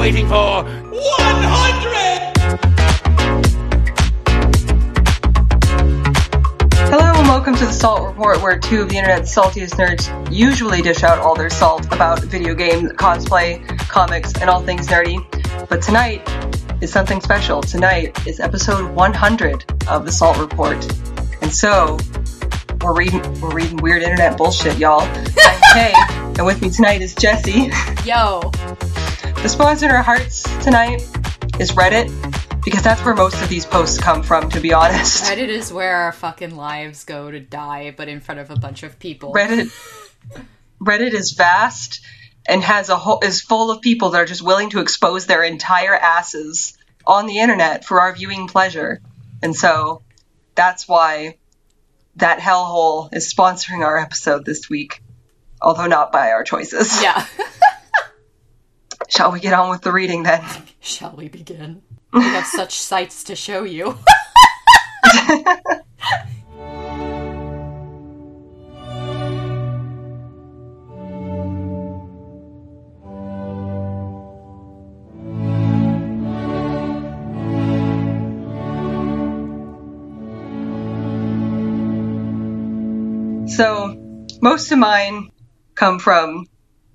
waiting for? 100! Hello and welcome to the Salt Report, where two of the internet's saltiest nerds usually dish out all their salt about video games, cosplay, comics, and all things nerdy. But tonight is something special. Tonight is episode 100 of the Salt Report. And so, we're reading, we're reading weird internet bullshit, y'all. I'm Kay, and with me tonight is Jesse. Yo. The sponsor in our hearts tonight is Reddit, because that's where most of these posts come from, to be honest. Reddit is where our fucking lives go to die, but in front of a bunch of people. Reddit Reddit is vast and has a whole is full of people that are just willing to expose their entire asses on the internet for our viewing pleasure. And so that's why that hellhole is sponsoring our episode this week. Although not by our choices. Yeah. Shall we get on with the reading then? Shall we begin? We have such sights to show you. So most of mine come from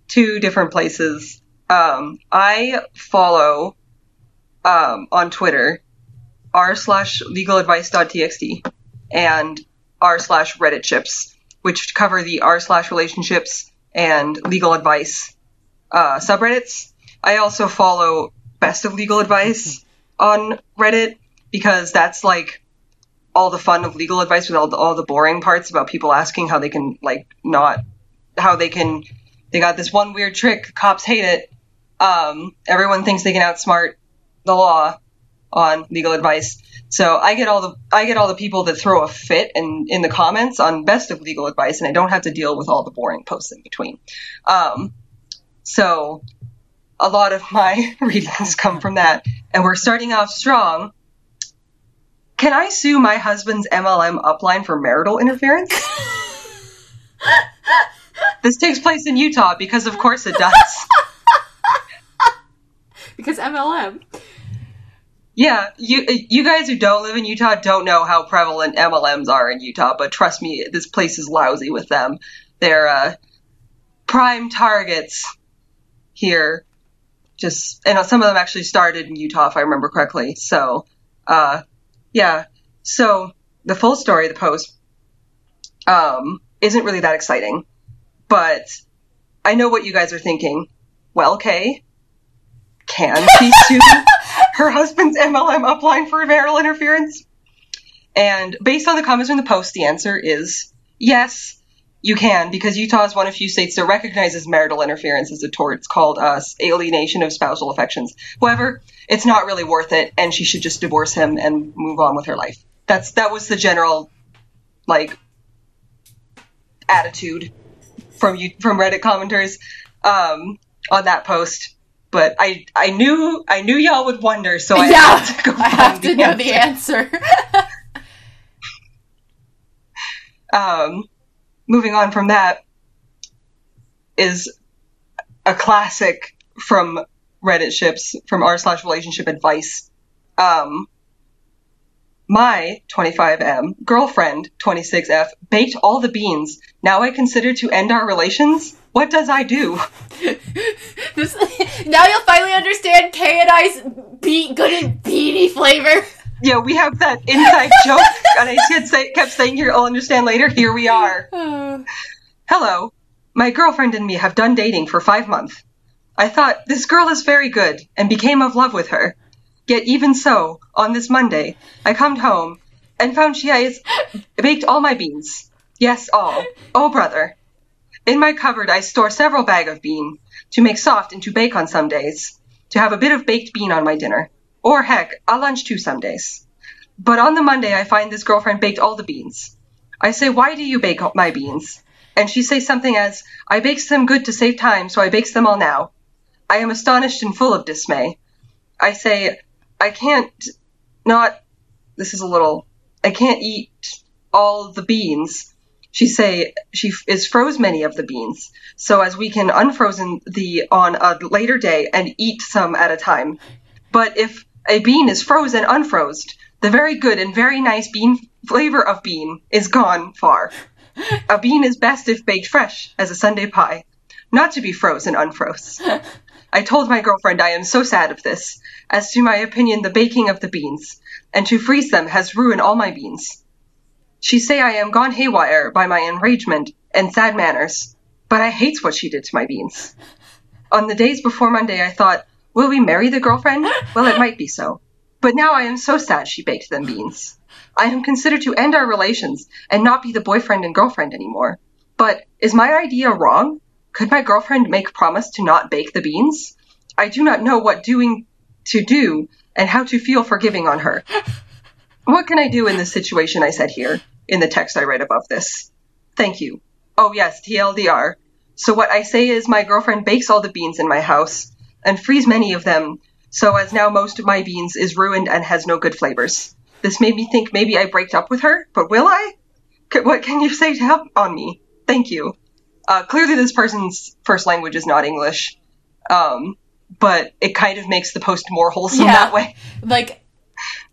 two different places. Um, I follow um, on Twitter r slash legaladvice.txt and r slash redditships, which cover the r slash relationships and legal advice uh, subreddits. I also follow best of legal advice on Reddit because that's like all the fun of legal advice with all the, all the boring parts about people asking how they can like not how they can they got this one weird trick. Cops hate it. Um, everyone thinks they can outsmart the law on legal advice. So i get all the i get all the people that throw a fit in in the comments on best of legal advice and i don't have to deal with all the boring posts in between. Um, so a lot of my readings come from that. And we're starting off strong. Can I sue my husband's MLM upline for marital interference? this takes place in Utah because, of course, it does. because MLM. Yeah, you you guys who don't live in Utah don't know how prevalent MLMs are in Utah, but trust me, this place is lousy with them. They're uh, prime targets here. Just and some of them actually started in Utah, if I remember correctly. So, uh, yeah. So the full story of the post um, isn't really that exciting, but I know what you guys are thinking. Well, Kay, can she sue her husband's MLM upline for marital interference? And based on the comments in the post, the answer is yes, you can, because Utah is one of few states that recognizes marital interference as a tort. It's called uh, alienation of spousal affections. However, it's not really worth it, and she should just divorce him and move on with her life. That's that was the general like attitude from you from Reddit commenters um, on that post. But I I knew I knew y'all would wonder, so I yeah, had to go I have to the know answer. the answer. um, moving on from that is a classic from Reddit ships from r slash relationship advice. Um, my 25M girlfriend 26F baked all the beans. Now I consider to end our relations. What does I do? this, now you'll finally understand Kay and I's beat good and beanie flavor. Yeah, we have that inside joke, and I kept, say, kept saying here, I'll understand later. Here we are. Hello. My girlfriend and me have done dating for five months. I thought, this girl is very good, and became of love with her. Yet even so, on this Monday, I come home and found she has baked all my beans. Yes, all. Oh, brother. In my cupboard I store several bag of bean, to make soft and to bake on some days, to have a bit of baked bean on my dinner. Or heck, a lunch too some days. But on the Monday I find this girlfriend baked all the beans. I say, why do you bake my beans? And she says something as, I bakes them good to save time, so I bakes them all now. I am astonished and full of dismay. I say, I can't not, this is a little, I can't eat all the beans. She say she is froze many of the beans, so as we can unfrozen the on a later day and eat some at a time. But if a bean is frozen unfrozed, the very good and very nice bean flavor of bean is gone far. A bean is best if baked fresh as a Sunday pie, not to be frozen unfroze. I told my girlfriend I am so sad of this, as to my opinion the baking of the beans, and to freeze them has ruined all my beans. She say I am gone haywire by my enragement and sad manners, but I hates what she did to my beans. On the days before Monday I thought, will we marry the girlfriend? Well, it might be so. But now I am so sad she baked them beans. I am considered to end our relations and not be the boyfriend and girlfriend anymore. But is my idea wrong? Could my girlfriend make promise to not bake the beans? I do not know what doing to do and how to feel forgiving on her. What can I do in this situation? I said here in the text I read above this. Thank you. Oh yes, TLDR. So what I say is my girlfriend bakes all the beans in my house and frees many of them, so as now most of my beans is ruined and has no good flavors. This made me think maybe I break up with her, but will I? What can you say to help on me? Thank you. Uh, clearly, this person's first language is not English, um, but it kind of makes the post more wholesome Yeah. that way. like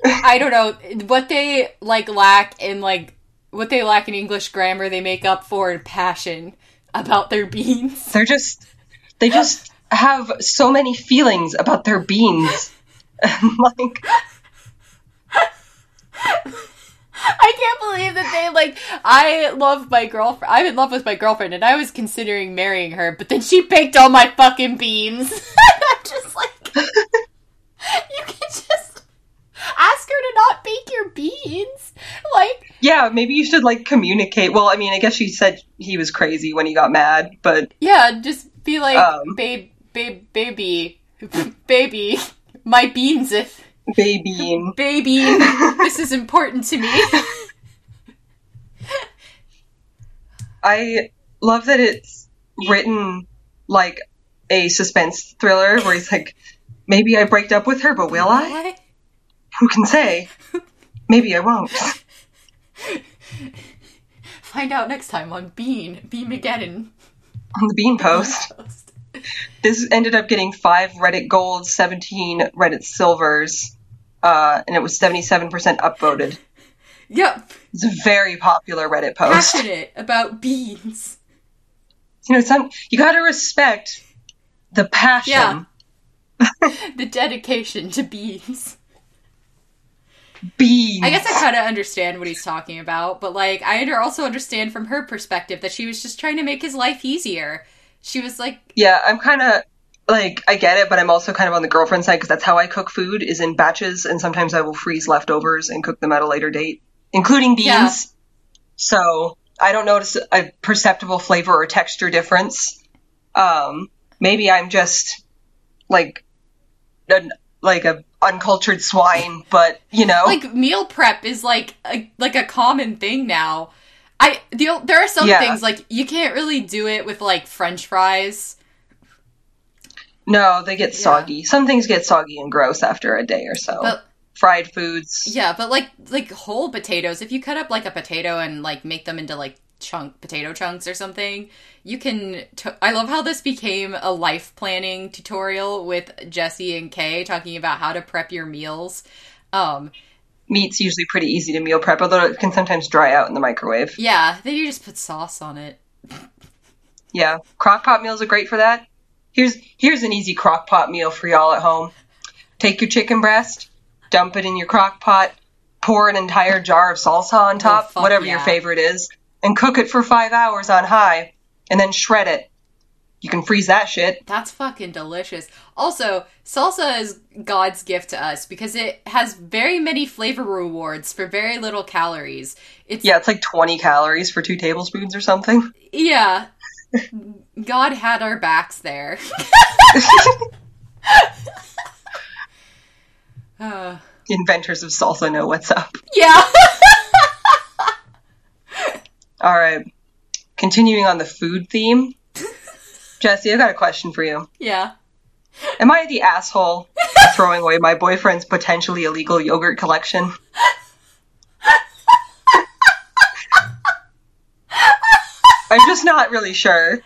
I don't know what they like lack in like what they lack in English grammar they make up for in passion about their beans. They're just, they just have so many feelings about their beans. like, I can't believe that they like I love my girlfriend I'm in love with my girlfriend and I was considering marrying her, but then she baked all my fucking beans. I'm just like you can just ask her to not bake your beans. Like yeah, maybe you should like communicate. Well, I mean, I guess she said he was crazy when he got mad, but Yeah, just be like, Um. babe, babe, baby, baby, my beans, if baby. baby, this is important to me. I love that it's written like a suspense thriller where he's like, maybe I break up with her, but will I? What? Who can say? Maybe I won't. Find out next time on Bean, Beamageddon. On the Bean Post. This ended up getting five Reddit golds, 17 Reddit silvers, uh, and it was 77% upvoted. Yep, It's a very popular Reddit post. passionate about beans. You know, some you gotta respect the passion. Yeah. The dedication to beans. Beans. I guess I kind of understand what he's talking about, but like I also understand from her perspective that she was just trying to make his life easier. She was like, Yeah, I'm kind of like I get it, but I'm also kind of on the girlfriend side because that's how I cook food is in batches, and sometimes I will freeze leftovers and cook them at a later date, including beans. Yeah. So I don't notice a perceptible flavor or texture difference. Um, maybe I'm just like an, like a uncultured swine, but you know, like meal prep is like a, like a common thing now. I the, there are some Yeah. things like you can't really do it with like French fries. no, they get soggy. Some things get soggy and gross after a day or so. But Fried foods. yeah, but like like whole potatoes, if you cut up like a potato and like make them into like chunk potato chunks or something, you can. T- I love how this became a life planning tutorial with Jesse and Kay talking about how to prep your meals. Um, Meat's usually pretty easy to meal prep, although it can sometimes dry out in the microwave. yeah, then you just put sauce on it. Yeah, crock pot meals are great for that. Here's here's an easy crock pot meal for y'all at home. Take your chicken breast, dump it in your crock pot, pour an entire jar of salsa on oh, top, fuck whatever your favorite is, and cook it for five hours on high, and then shred it. You can freeze that shit. That's fucking delicious. Also, salsa is God's gift to us because it has very many flavor rewards for very little calories. It's Yeah, it's like 20 calories for two tablespoons or something. yeah. God had our backs there. uh, The inventors of salsa know what's up. yeah. All right, continuing on the food theme. Jesse, I got a question for you. yeah. Am I the asshole throwing away my boyfriend's potentially illegal yogurt collection? I'm just not really sure.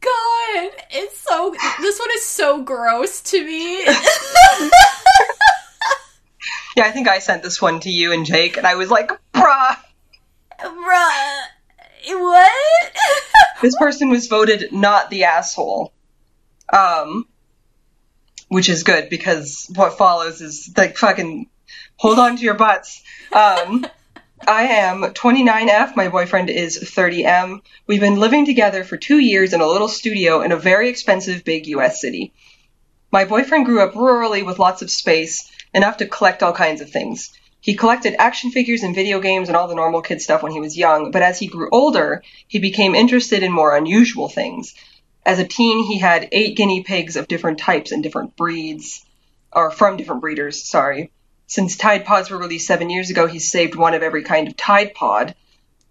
God, it's so. This one is so gross to me. Yeah, I think I sent this one to you and Jake, and I was like, bruh. Bruh. What? This person was voted not the asshole. Um, which is good because what follows is like fucking hold on to your butts. Um, I am 29F. My boyfriend is 30M. We've been living together for two years in a little studio in a very expensive big US city. My boyfriend grew up rurally with lots of space, enough to collect all kinds of things. He collected action figures and video games and all the normal kid stuff when he was young, but as he grew older, he became interested in more unusual things. As a teen, he had eight guinea pigs of different types and different breeds, or from different breeders, sorry. Since Tide Pods were released seven years ago, he's saved one of every kind of Tide Pod.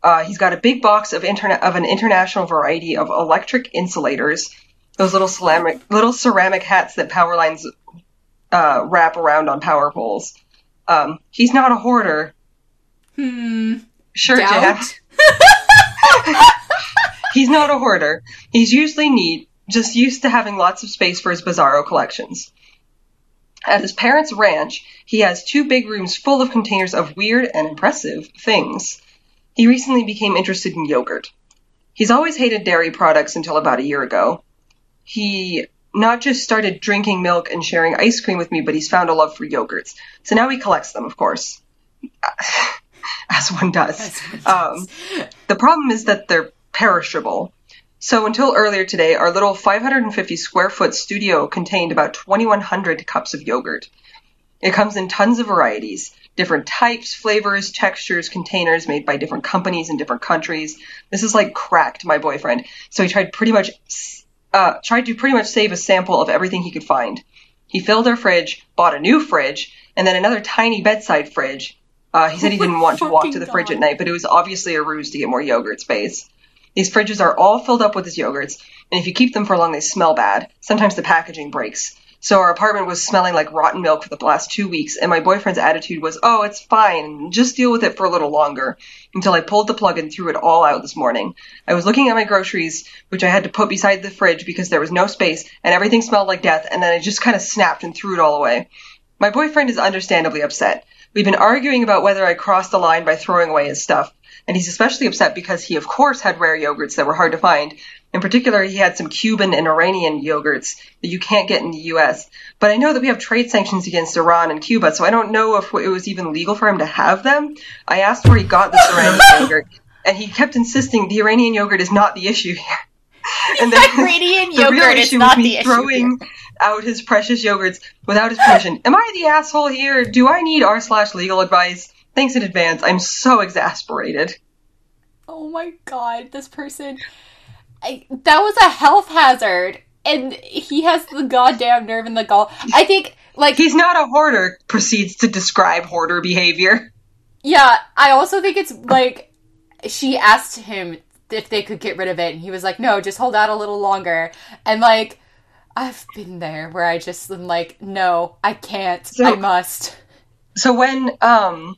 Uh, he's got a big box of, interna- of an international variety of electric insulators, those little ceramic, little ceramic hats that power lines uh, wrap around on power poles. Um, he's not a hoarder. Hmm. Sure, Doubt? Jack. He's not a hoarder. He's usually neat, just used to having lots of space for his bizarro collections. At his parents' ranch, he has two big rooms full of containers of weird and impressive things. He recently became interested in yogurt. He's always hated dairy products until about a year ago. He not just started drinking milk and sharing ice cream with me, but he's found a love for yogurts. So now he collects them, of course. As one does. As one does. Um, the problem is that they're perishable. So until earlier today, our little 550 square foot studio contained about 2,100 cups of yogurt. It comes in tons of varieties, different types, flavors, textures, containers made by different companies in different countries. This is like cracked my boyfriend. So he tried pretty much, uh, tried to pretty much save a sample of everything he could find. He filled our fridge, bought a new fridge, and then another tiny bedside fridge. Uh, he said he didn't want to walk to the fridge at night, but it was obviously a ruse to get more yogurt space. These fridges are all filled up with his yogurts, and if you keep them for long, they smell bad. Sometimes the packaging breaks. So our apartment was smelling like rotten milk for the last two weeks, and my boyfriend's attitude was, oh, it's fine, just deal with it for a little longer, until I pulled the plug and threw it all out this morning. I was looking at my groceries, which I had to put beside the fridge because there was no space, and everything smelled like death, and then I just kind of snapped and threw it all away. My boyfriend is understandably upset. We've been arguing about whether I crossed the line by throwing away his stuff, and he's especially upset because he, of course, had rare yogurts that were hard to find. In particular, he had some Cuban and Iranian yogurts that you can't get in the US. But I know that we have trade sanctions against Iran and Cuba, so I don't know if it was even legal for him to have them. I asked where he got this Iranian yogurt, and he kept insisting the Iranian yogurt is not the issue here. And then Iranian the real yogurt is issue not was the me issue. throwing out his precious yogurts without his permission. Am I the asshole here? Do I need r slash legal advice? Thanks in advance. I'm so exasperated. Oh my god, this person. I, that was a health hazard, and he has the goddamn nerve and the gall. I think, like, He's not a hoarder. Proceeds to describe hoarder behavior. yeah, I also think it's like she asked him if they could get rid of it, and he was like, no, just hold out a little longer. And, like, I've been there where I just am like, no, I can't. So- I must. So when um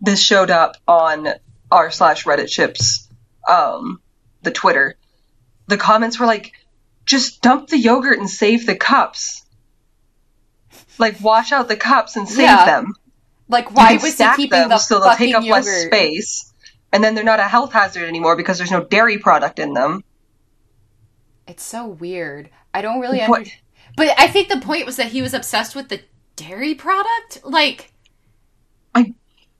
this showed up on r slash Reddit ships, um, the Twitter, the comments were like, just dump the yogurt and save the cups. Like wash out the cups and save Yeah. them. Like, why was he keeping them the so they'll take up yogurt? less space, and then they're not a health hazard anymore because there's no dairy product in them. It's so weird. I don't really What- understand. But I think the point was that he was obsessed with the dairy product. Like, I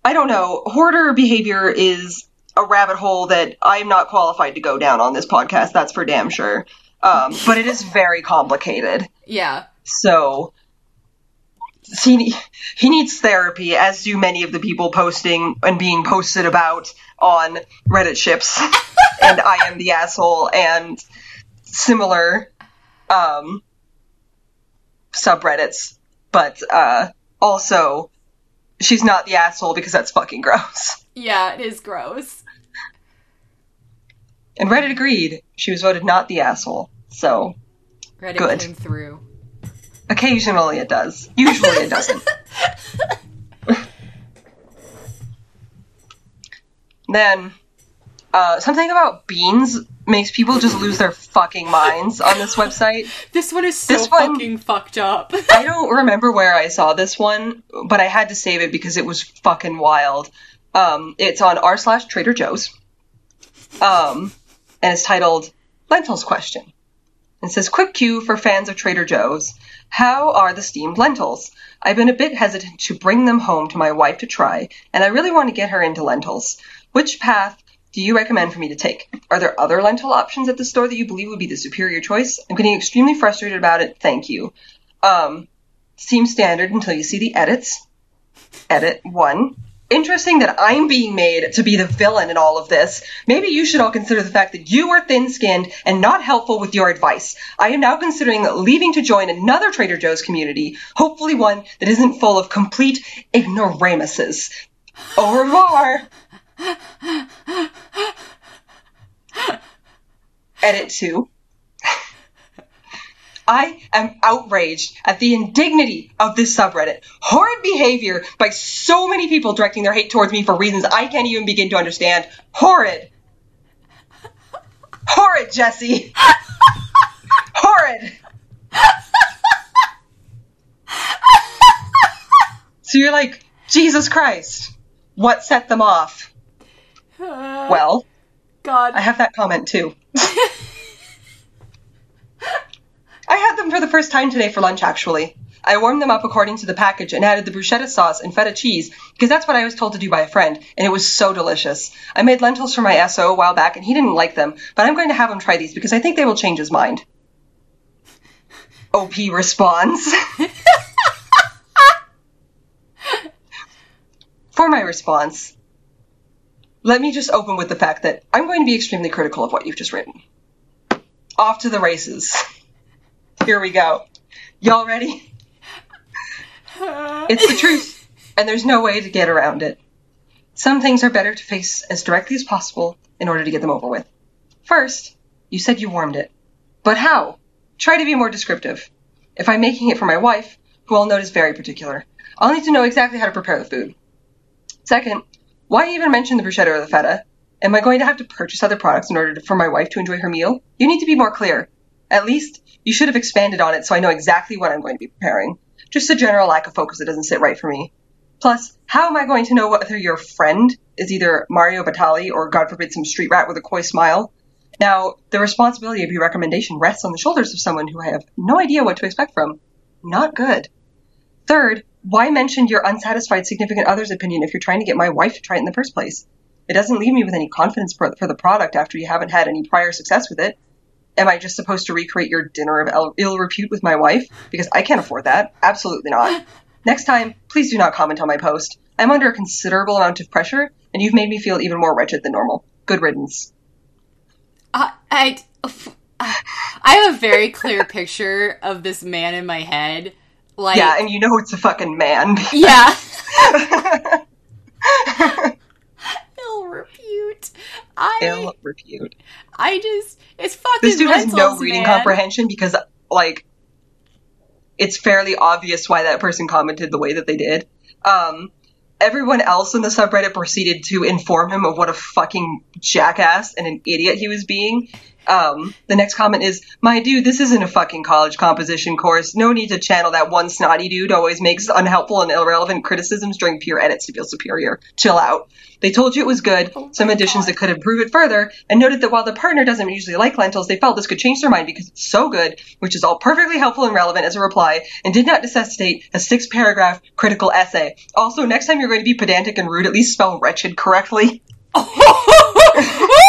I don't know. Hoarder behavior is a rabbit hole that I'm not qualified to go down on this podcast. That's for damn sure. Um, but it is very complicated. yeah. So he he needs therapy, as do many of the people posting and being posted about on Reddit ships, and I am the asshole and similar um, subreddits. But uh, also, she's not the asshole because that's fucking gross. Yeah, it is gross. And Reddit agreed. She was voted not the asshole. So Reddit Good. came through. occasionally it does. Usually it doesn't. then Uh, something about beans makes people just lose their fucking minds on this website. This one is so This one- fucking fucked up. I don't remember where I saw this one, but I had to save it because it was fucking wild. Um, it's on r slash Trader Joe's, um, and it's titled Lentils Question. It says, Quick cue for fans of Trader Joe's. How are the steamed lentils? I've been a bit hesitant to bring them home to my wife to try, and I really want to get her into lentils. Which path do you recommend for me to take? Are there other lentil options at the store that you believe would be the superior choice? I'm getting extremely frustrated about it. Thank you. Um, seems standard until you see the edits. Edit one. Interesting that I'm being made to be the villain in all of this. Maybe you should all consider the fact that you are thin skinned and not helpful with your advice. I am now considering leaving to join another Trader Joe's community, hopefully one that isn't full of complete ignoramuses. Au revoir! Edit 2. I am outraged at the indignity of this subreddit. Horrid behavior by so many people directing their hate towards me for reasons I can't even begin to understand. Horrid. Horrid, Jesse. Horrid. so you're like, Jesus Christ. What set them off? Well, God. I have that comment too. I had them for the first time today for lunch, actually. I warmed them up according to the package and added the bruschetta sauce and feta cheese because that's what I was told to do by a friend, and it was so delicious. I made lentils for my SO a while back, and he didn't like them, but I'm going to have him try these because I think they will change his mind. OP responds. for my response, let me just open with the fact that I'm going to be extremely critical of what you've just written. Off to the races. Here we go. Y'all ready? It's the truth, and there's no way to get around it. Some things are better to face as directly as possible in order to get them over with. First, you said you warmed it. But how? Try to be more descriptive. If I'm making it for my wife, who I'll note is very particular, I'll need to know exactly how to prepare the food. Second, why even mention the bruschetta or the feta? Am I going to have to purchase other products in order to, for my wife to enjoy her meal? You need to be more clear. At least, you should have expanded on it so I know exactly what I'm going to be preparing. Just a general lack of focus that doesn't sit right for me. Plus, how am I going to know whether your friend is either Mario Batali or, God forbid, some street rat with a coy smile? Now, the responsibility of your recommendation rests on the shoulders of someone who I have no idea what to expect from. Not good. Third, why mention your unsatisfied significant other's opinion if you're trying to get my wife to try it in the first place? It doesn't leave me with any confidence for, for the product after you haven't had any prior success with it. Am I just supposed to recreate your dinner of ill, repute with my wife? Because I can't afford that. Absolutely not. Next time, please do not comment on my post. I'm under a considerable amount of pressure, and you've made me feel even more wretched than normal. Good riddance. Uh, I, I, I have a very clear picture of this man in my head. Like, Yeah, and you know it's a fucking man. yeah. Repute. I, Ill repute. I just, it's fucking. This dude has no reading man. comprehension because, like, it's fairly obvious why that person commented the way that they did. Um, everyone else in the subreddit proceeded to inform him of what a fucking jackass and an idiot he was being. Um, the next comment is, My dude, this isn't a fucking college composition course. No need to channel that one snotty dude always makes unhelpful and irrelevant criticisms during peer edits to feel superior. Chill out. They told you it was good, some additions that could improve it further, and noted that while the partner doesn't usually like lentils, they felt this could change their mind because it's so good, which is all perfectly helpful and relevant as a reply, and did not necessitate a six paragraph critical essay. Also, next time you're going to be pedantic and rude, at least spell wretched correctly.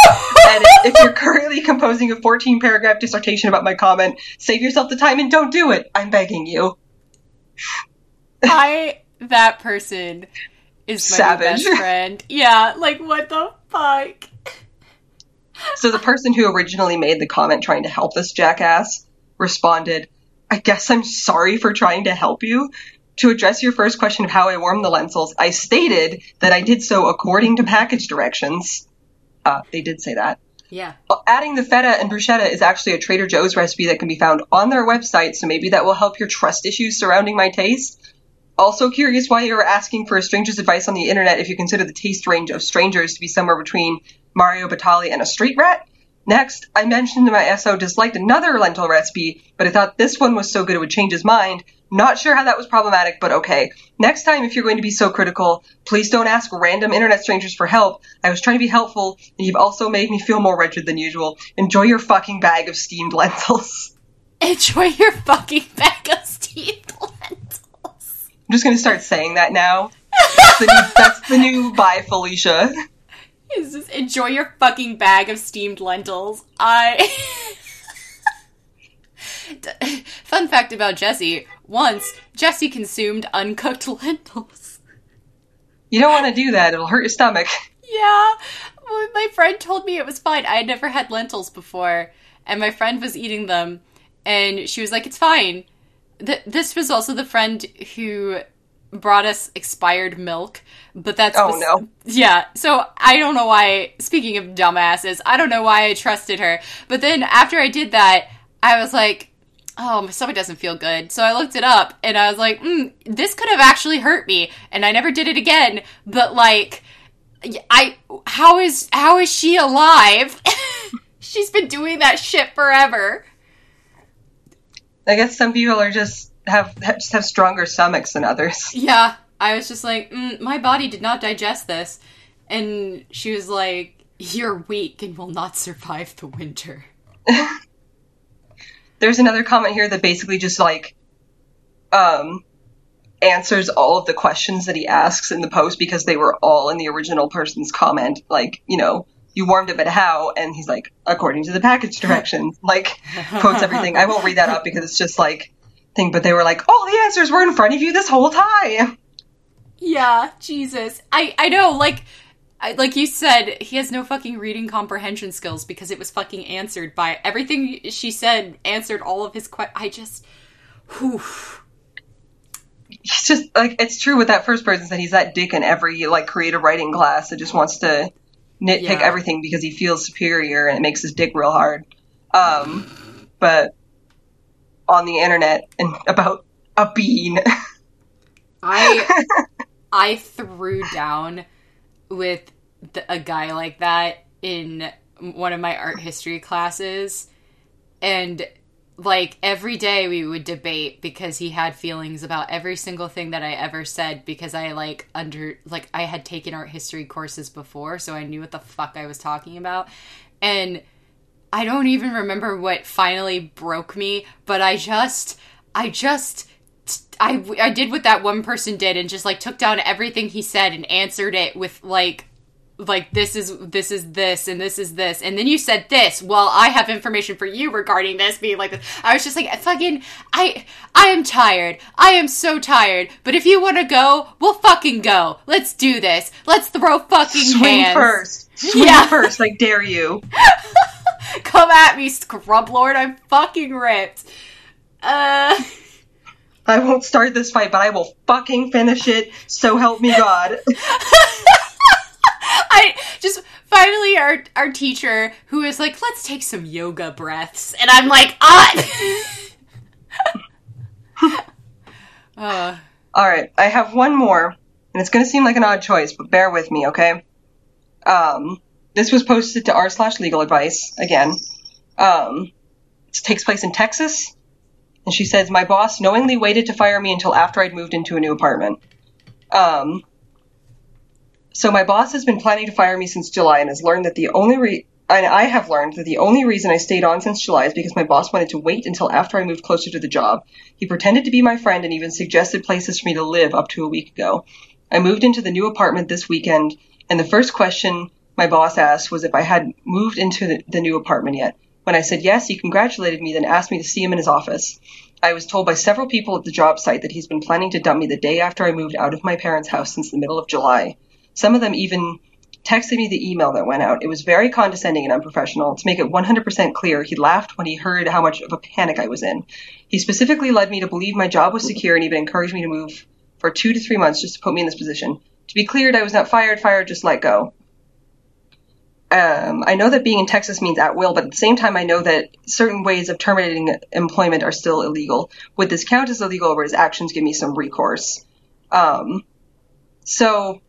And if you're currently composing a 14 paragraph dissertation about my comment, save yourself the time and don't do it. I'm begging you. I, that person is my Savage. best friend. Yeah, like, what the fuck? So the person who originally made the comment trying to help this jackass responded, I guess I'm sorry for trying to help you. To address your first question of how I warm the lentils, I stated that I did so according to package directions. Uh, they did say that. Yeah. Well, adding the feta and bruschetta is actually a Trader Joe's recipe that can be found on their website, so maybe that will help your trust issues surrounding my taste. Also curious why you were asking for a stranger's advice on the internet if you consider the taste range of strangers to be somewhere between Mario Batali and a street rat. Next, I mentioned in my SO disliked another lentil recipe, but I thought this one was so good it would change his mind. Not sure how that was problematic, but okay. Next time, if you're going to be so critical, please don't ask random internet strangers for help. I was trying to be helpful, and you've also made me feel more wretched than usual. Enjoy your fucking bag of steamed lentils. Enjoy your fucking bag of steamed lentils. I'm just gonna start saying that now. That's the new, that's the new bye, Felicia. Is this enjoy your fucking bag of steamed lentils? I. Fun fact about Jesse: once Jesse consumed uncooked lentils. You don't want to do that; it'll hurt your stomach. Yeah, my friend told me it was fine. I had never had lentils before, and my friend was eating them, and she was like, "It's fine." Th- this was also the friend who brought us expired milk, but that's Oh, bes- no. Yeah, so I don't know why. Speaking of dumbasses, I don't know why I trusted her. But then after I did that, I was like, "Oh, my stomach doesn't feel good." So I looked it up, and I was like, mm, "This could have actually hurt me," and I never did it again. But like, I how is how is she alive? She's been doing that shit forever. I guess some people are just have just have stronger stomachs than others. Yeah, I was just like, mm, my body did not digest this. And she was like, you're weak and will not survive the winter. There's another comment here that basically just like um answers all of the questions that he asks in the post because they were all in the original person's comment. Like, you know, you warmed it, but how? And he's like, according to the package directions. Like, quotes everything. I won't read that up because it's just like thing. But they were like, all the answers were in front of you this whole time. Yeah, Jesus. I, I know, like, I, like you said, he has no fucking reading comprehension skills because it was fucking answered by everything she said, answered all of his questions. I just, whew. He's just like it's true with that first person that he's that dick in every like creative writing class that just wants to nitpick Yeah. everything because he feels superior and it makes his dick real hard. Um, but on the internet and about a bean. I I threw down with the, a guy like that in one of my art history classes. And like every day we would debate because he had feelings about every single thing that I ever said because I like under like I had taken art history courses before so I knew what the fuck I was talking about. And I don't even remember what finally broke me but I just I just I, I did what that one person did and just like took down everything he said and answered it with like like this is this is this and this is this. And then you said this. Well i have information for you regarding this being like this. I was just like fucking i i am tired. I am so tired. But if you want to go we'll fucking go. Let's do this. Let's throw fucking Swing hands. first. Swing Yeah. first, like dare you. come at me scrub lord. I'm fucking ripped. Uh I won't start this fight, but I will fucking finish it. So help me God. I just finally our our teacher who is like, let's take some yoga breaths, and I'm like, ah. uh, All right, I have one more, and it's going to seem like an odd choice, but bear with me, okay? Um, this was posted to r slash legal advice again. Um, it takes place in Texas, and she says my boss knowingly waited to fire me until after I'd moved into a new apartment. Um, so my boss has been planning to fire me since July and has learned that the only re- and I have learned that the only reason I stayed on since July is because my boss wanted to wait until after I moved closer to the job. He pretended to be my friend and even suggested places for me to live up to a week ago. I moved into the new apartment this weekend, and the first question my boss asked was if I had moved into the, the new apartment yet. When I said yes, he congratulated me, then asked me to see him in his office. I was told by several people at the job site that he's been planning to dump me the day after I moved out of my parents' house since the middle of July. Some of them even texted me the email that went out. It was very condescending and unprofessional. To make it 100% clear, he laughed when he heard how much of a panic I was in. He specifically led me to believe my job was secure and even encouraged me to move for two to three months just to put me in this position. To be cleared, I was not fired, fired, just let go. Um, I know that being in Texas means at will, but at the same time, I know that certain ways of terminating employment are still illegal. Would this count as illegal, or his actions give me some recourse? Um, so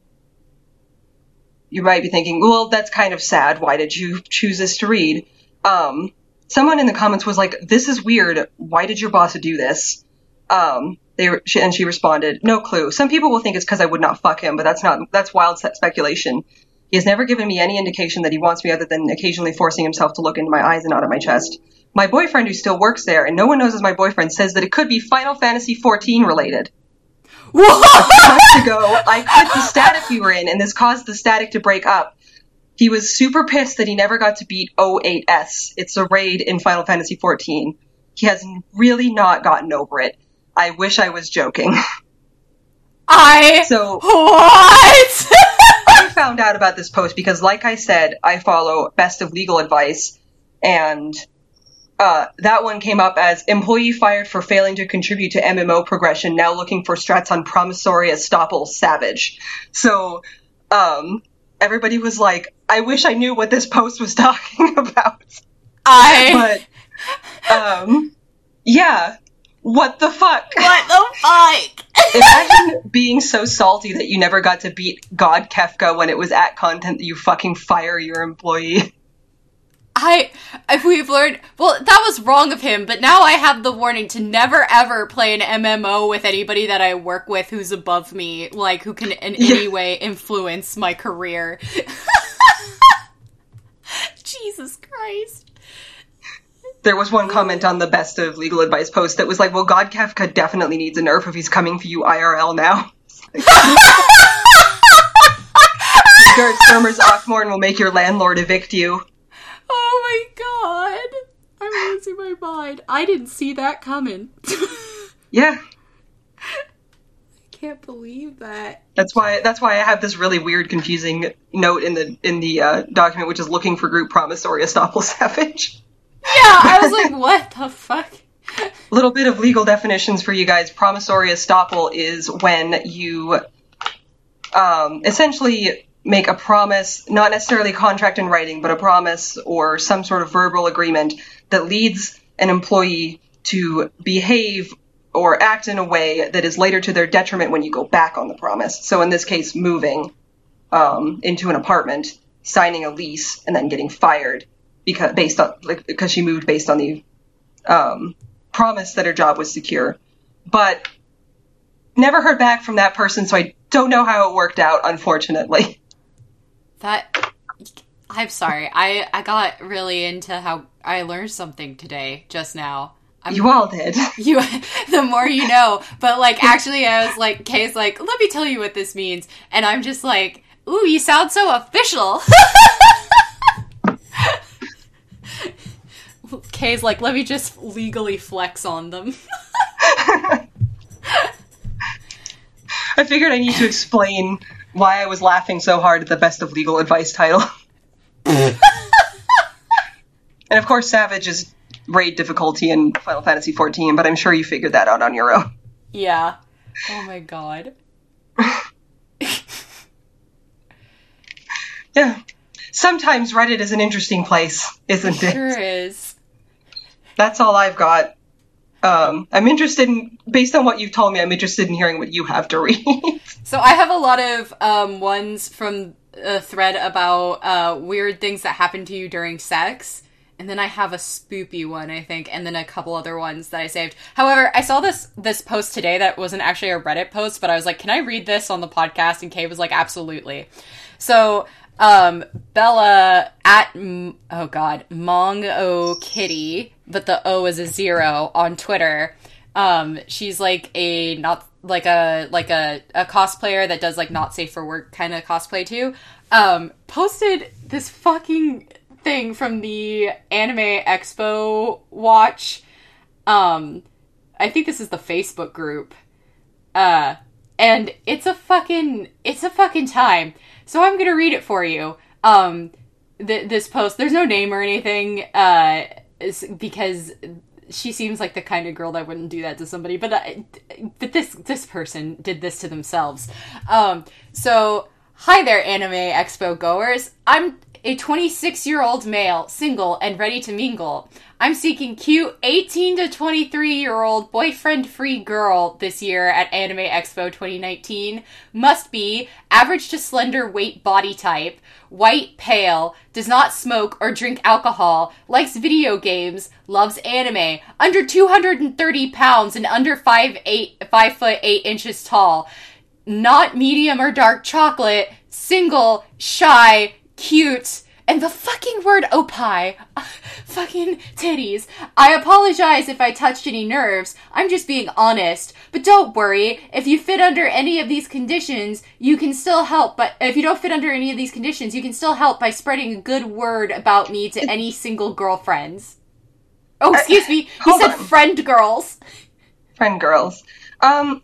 you might be thinking, well, that's kind of sad. Why did you choose this to read? Um, someone in the comments was like, this is weird. Why did your boss do this? Um, they were, she, and she responded, no clue. Some people will think it's because I would not fuck him, but that's not, that's wild speculation. He has never given me any indication that he wants me other than occasionally forcing himself to look into my eyes and not at my chest. My boyfriend, who still works there, and no one knows as my boyfriend, says that it could be Final Fantasy XIV related. Months ago, I quit the static we were in, and this caused the static to break up. He was super pissed that he never got to beat O8S. It's a raid in Final Fantasy XIV. He has really not gotten over it. I wish I was joking. I So what? Found out about this post because, like I said, I follow Best of Legal Advice, and uh, that one came up as employee fired for failing to contribute to MMO progression. Now looking for strats on promissory estoppel. Savage. So um, everybody was like, "I wish I knew what this post was talking about." I But um, yeah, what the fuck? what the fuck? Imagine being so salty that you never got to beat God Kefka when it was at content that you fucking fire your employee. I if we've learned well that was wrong of him, but now I have the warning to never ever play an MMO with anybody that I work with who's above me, like who can in any way influence my career. Jesus Christ. There was one comment on the best of legal advice post that was like, well, God Kefka definitely needs a nerf if he's coming for you IRL now. Garrett Sturmer's Ockmorn will make your landlord evict you. Oh my god. I'm losing my mind. I didn't see that coming. Yeah, I Can't believe that. that's why that's why I have this really weird, confusing note in the in the uh, document, which is looking for group promissory estoppel savage. Yeah, I was like, what the fuck? A little bit of legal definitions for you guys. Promissory estoppel is when you um, essentially make a promise, not necessarily contract in writing, but a promise or some sort of verbal agreement that leads an employee to behave or act in a way that is later to their detriment when you go back on the promise. So in this case, moving um, into an apartment, signing a lease, and then getting fired because based on like because she moved based on the um, promise that her job was secure. But never heard back from that person, so I don't know how it worked out, unfortunately. That I'm sorry. I I got really into how I learned something today just now. I'm, You all did. you the more you know. But like actually I was like Kay's like, let me tell you what this means. And I'm just like, ooh, you sound so official. Kay's like, let me just legally flex on them. I figured I need to explain why I was laughing so hard at the best of legal advice title. and of course, Savage is raid difficulty in Final Fantasy XIV, but I'm sure you figured that out on your own. yeah. Oh my god. Yeah. Sometimes Reddit is an interesting place, isn't it? Sure is. That's all I've got. Um, I'm interested in, based on what you've told me, I'm interested in hearing what you have to read. So I have a lot of um, ones from a thread about uh, weird things that happen to you during sex. And then I have a spoopy one, I think, and then a couple other ones that I saved. However, I saw this this post today that wasn't actually a Reddit post, but I was like, "Can I read this on the podcast?" And Kay was like, "Absolutely." So um, Bella at oh god Mong O Kitty, but the O is a zero on Twitter. Um, she's like a not like a like a, a cosplayer that does like not safe for work kind of cosplay too. Um, posted this fucking thing from the Anime Expo watch. Um, I think this is the Facebook group. Uh, and it's a fucking it's a fucking time. So I'm gonna read it for you. Um, th- this post, there's no name or anything, uh, because she seems like the kind of girl that wouldn't do that to somebody. But uh, but this this person did this to themselves. Um, so hi there, Anime Expo goers. I'm a 26 year old male, single, and ready to mingle. I'm seeking cute 18 to 23 year old boyfriend free girl this year at Anime Expo 2019. Must be. Average to slender weight body type, white, pale, does not smoke or drink alcohol, likes video games, loves anime, under 230 pounds and under 5, 8, 5 foot 8 inches tall, not medium or dark chocolate, single, shy, cute, and the fucking word opie. fucking titties. I apologize if I touched any nerves. I'm just being honest. But don't worry. If you fit under any of these conditions, you can still help. But if you don't fit under any of these conditions, you can still help by spreading a good word about me to any single girlfriends. Oh, excuse me. He said on. friend girls. Friend girls. Um,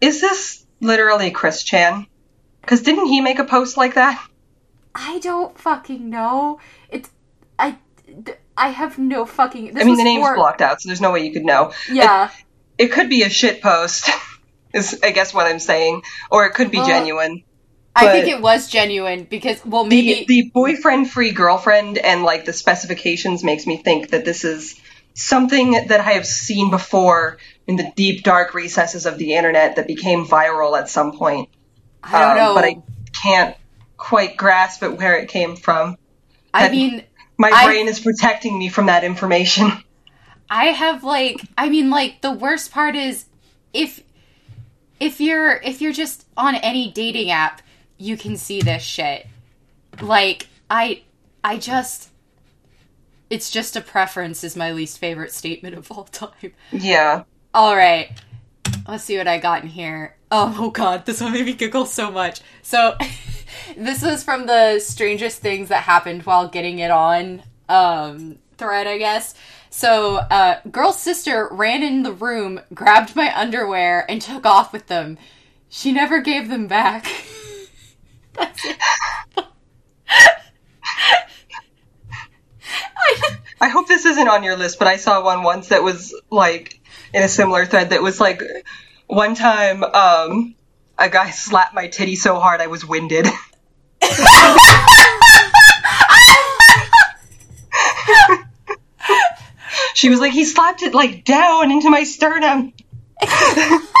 is this literally Chris Chan? Because didn't he make a post like that? I don't fucking know. It's I. I have no fucking. This I mean, the name's blocked out, so there's no way you could know. Yeah. It could be a shit post, is I guess what I'm saying, or it could be Well, genuine. I think it was genuine because, well, The, maybe. the boyfriend free girlfriend and like the specifications makes me think that this is something that I have seen before in the deep dark recesses of the internet that became viral at some point. I don't Um, know. but I can't quite grasp at where it came from. I mean, My I- brain is protecting me from that information. I have like I mean like the worst part is if if you're if you're just on any dating app, you can see this shit. Like I I just it's just a preference is my least favorite statement of all time. Yeah. All right. Let's see what I got in here. Oh, oh god, this one made me giggle so much. So this is from the strangest things that happened while getting it on um thread, I guess. So, uh girl's sister ran in the room, grabbed my underwear and took off with them. She never gave them back. That's it. I, hope this isn't on your list, but I saw one once that was like in a similar thread that was like one time um a guy slapped my titty so hard I was winded. she was like he slapped it like down into my sternum.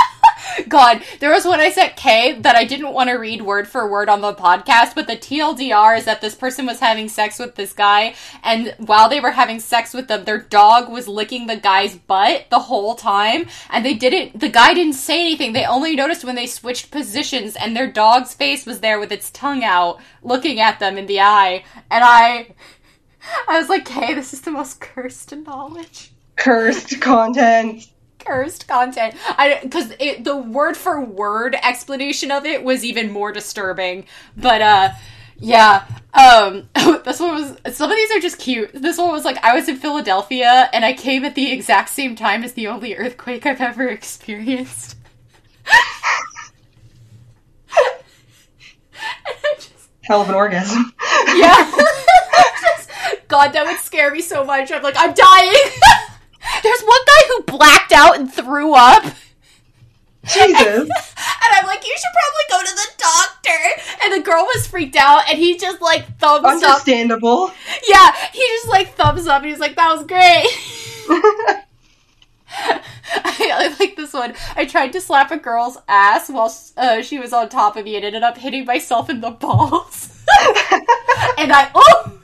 God, there was one I sent Kay that I didn't want to read word for word on the podcast, but the TLDR is that this person was having sex with this guy, and while they were having sex with them, their dog was licking the guy's butt the whole time, and they didn't, the guy didn't say anything. They only noticed when they switched positions, and their dog's face was there with its tongue out, looking at them in the eye, and I, I was like, Kay, this is the most cursed knowledge Cursed content. Cursed content. I because the word for word explanation of it was even more disturbing. But uh, yeah. Um, this one was. Some of these are just cute. This one was like I was in Philadelphia and I came at the exact same time as the only earthquake I've ever experienced. Just- Hell of an orgasm. yeah. God, that would scare me so much. I'm like, I'm dying. There's one guy who blacked out and threw up. Jesus. And I'm like, you should probably go to the doctor. And the girl was freaked out, and he just like thumbs up. Understandable. Yeah, he just like thumbs up. He's like, that was great. I, I like this one. I tried to slap a girl's ass while uh, she was on top of me, and ended up hitting myself in the balls. and I oh.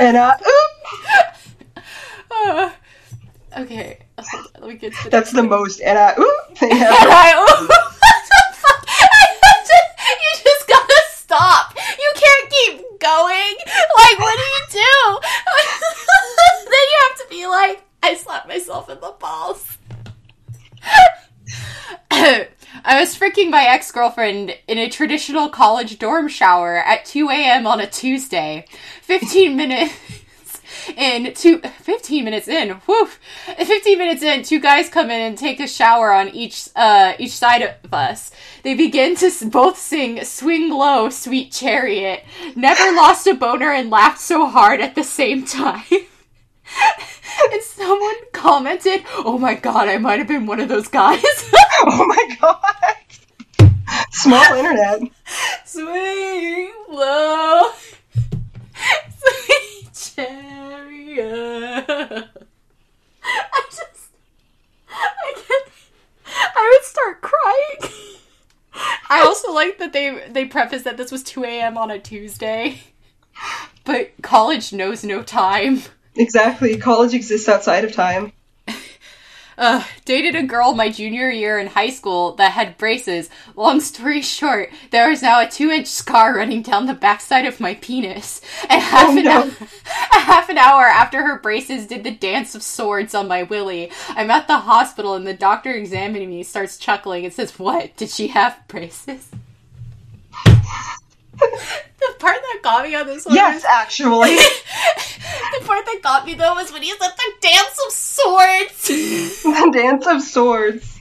and I oop, Uh, okay, hold on, let me get to that's the most and uh oop thing And ever. I, what the fuck? I just, you just gotta stop. You can't keep going. Like, what do you do? then you have to be like, I slapped myself in the balls. I was freaking my ex girlfriend in a traditional college dorm shower at 2 a.m. on a Tuesday. 15 minutes in, two, 15 minutes in, woof. 15 minutes in, two guys come in and take a shower on each, uh, each side of us. They begin to both sing Swing Low, Sweet Chariot. Never lost a boner and laughed so hard at the same time. and someone commented, Oh my god, I might have been one of those guys. Oh my god. Small internet. Swing low. I just, I can't. I would start crying. I also like that they they preface that this was 2 a.m. on a Tuesday, but college knows no time. Exactly. College exists outside of time. Uh, dated a girl my junior year in high school that had braces. Long story short, there is now a two-inch scar running down the backside of my penis. And half Oh, an no. hour, half an hour after her braces did the dance of swords on my willy, I'm at the hospital and the doctor examining me starts chuckling and says, "What? Did she have braces?" the part that got me on this one Yes, was actually. the part that got me though was when he said the dance of swords. the dance of swords.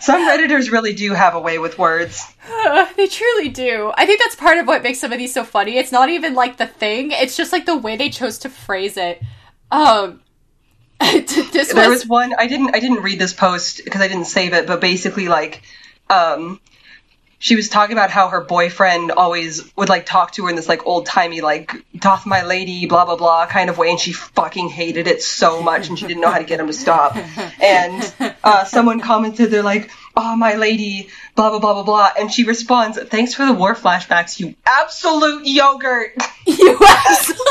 Some redditors really do have a way with words. They truly do. I think that's part of what makes some of these so funny. It's not even like the thing; it's just like the way they chose to phrase it. Um, this There was was one I didn't I didn't read this post because I didn't save it, but basically like um she was talking about how her boyfriend always would like talk to her in this like old timey like doth my lady blah blah blah kind of way and she fucking hated it so much and she didn't know how to get him to stop and uh, someone commented they're like oh my lady blah blah blah blah blah and she responds thanks for the war flashbacks you absolute yogurt you absolutely.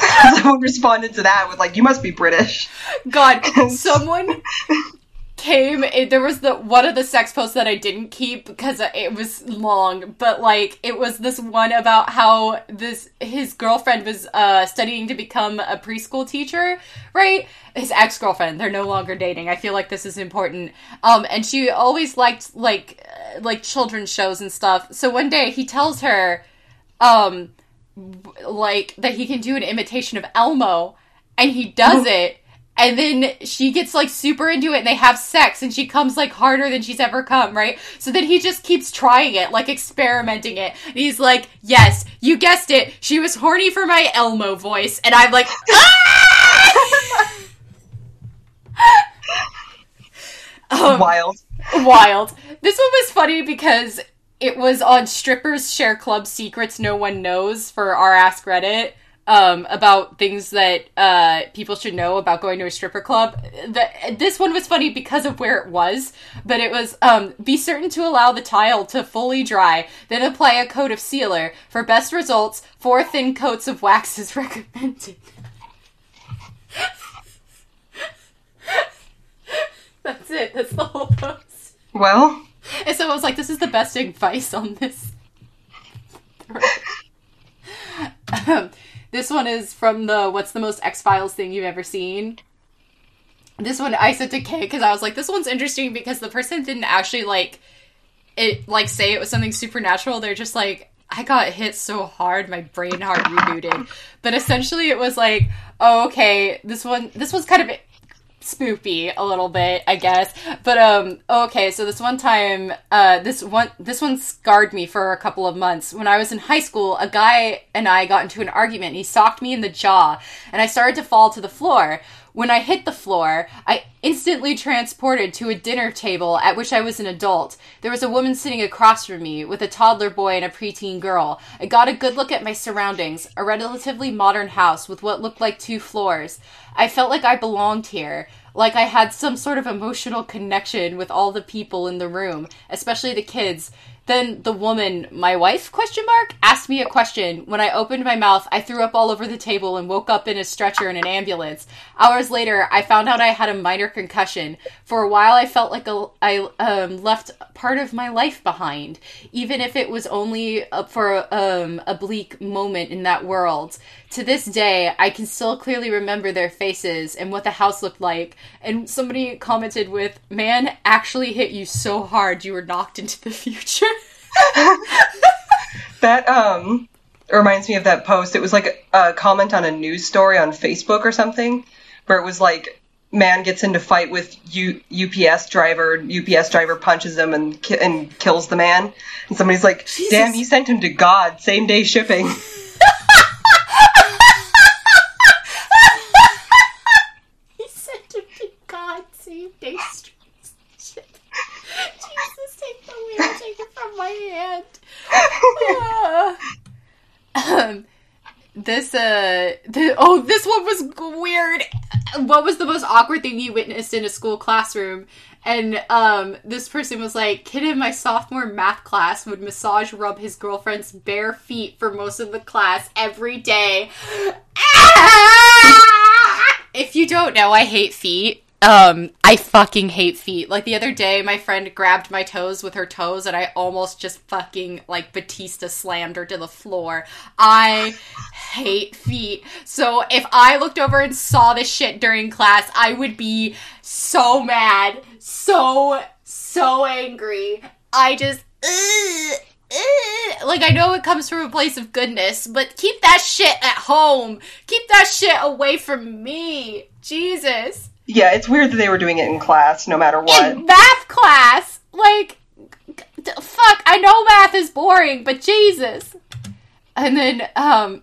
someone responded to that with like you must be british God, someone came. It, there was the one of the sex posts that I didn't keep because it was long, but like it was this one about how this his girlfriend was uh, studying to become a preschool teacher, right? His ex girlfriend. They're no longer dating. I feel like this is important. Um, and she always liked like uh, like children's shows and stuff. So one day he tells her, um, like that he can do an imitation of Elmo, and he does it. And then she gets like super into it and they have sex and she comes like harder than she's ever come, right? So then he just keeps trying it, like experimenting it. And he's like, Yes, you guessed it. She was horny for my Elmo voice. And I'm like, "Ah!" um, wild wild. This one was funny because it was on strippers share club secrets no one knows for our Ask Reddit um, about things that uh, people should know about going to a stripper club. The, this one was funny because of where it was, but it was um, be certain to allow the tile to fully dry, then apply a coat of sealer. For best results, four thin coats of wax is recommended. That's it. That's the whole post. well And so I was like, this is the best advice on this. Um, this one is from the What's the Most X Files thing you've ever seen? This one I sent to Kay because I was like, this one's interesting because the person didn't actually like it, like say it was something supernatural. They're just like, I got hit so hard, my brain hard rebooted. But essentially, it was like, oh, okay, this one, this was kind of spoopy a little bit, I guess. But um okay, so this one time uh this one this one scarred me for a couple of months. When I was in high school, a guy and I got into an argument he socked me in the jaw and I started to fall to the floor. When I hit the floor, I instantly transported to a dinner table at which I was an adult. There was a woman sitting across from me with a toddler boy and a preteen girl. I got a good look at my surroundings, a relatively modern house with what looked like two floors. I felt like I belonged here, like I had some sort of emotional connection with all the people in the room, especially the kids. Then the woman, my wife, question mark, asked me a question. When I opened my mouth, I threw up all over the table and woke up in a stretcher in an ambulance. Hours later, I found out I had a minor concussion. For a while, I felt like a, I um, left part of my life behind, even if it was only uh, for um, a bleak moment in that world. To this day, I can still clearly remember their faces and what the house looked like. And somebody commented with, "Man, actually hit you so hard you were knocked into the future." That um reminds me of that post. It was like a comment on a news story on Facebook or something, where it was like man gets into fight with U- UPS driver. UPS driver punches him and ki- and kills the man. And somebody's like, "Damn, he sent him to God, same day shipping." he sent him to God save day streets. Shit. Jesus, take the wheel, take it from my hand. Ah. um, this uh the, oh this one was weird. What was the most awkward thing you witnessed in a school classroom? And um this person was like kid in my sophomore math class would massage rub his girlfriend's bare feet for most of the class every day. If you don't know i hate feet um, I fucking hate feet. Like the other day, my friend grabbed my toes with her toes, and I almost just fucking like Batista slammed her to the floor. I hate feet. So if I looked over and saw this shit during class, I would be so mad, so so angry. I just. Ugh, ugh. Like I know it comes from a place of goodness, but keep that shit at home. Keep that shit away from me. Jesus yeah, it's weird that they were doing it in class, no matter what. In math class, like, fuck. I know math is boring, but Jesus. And then, um,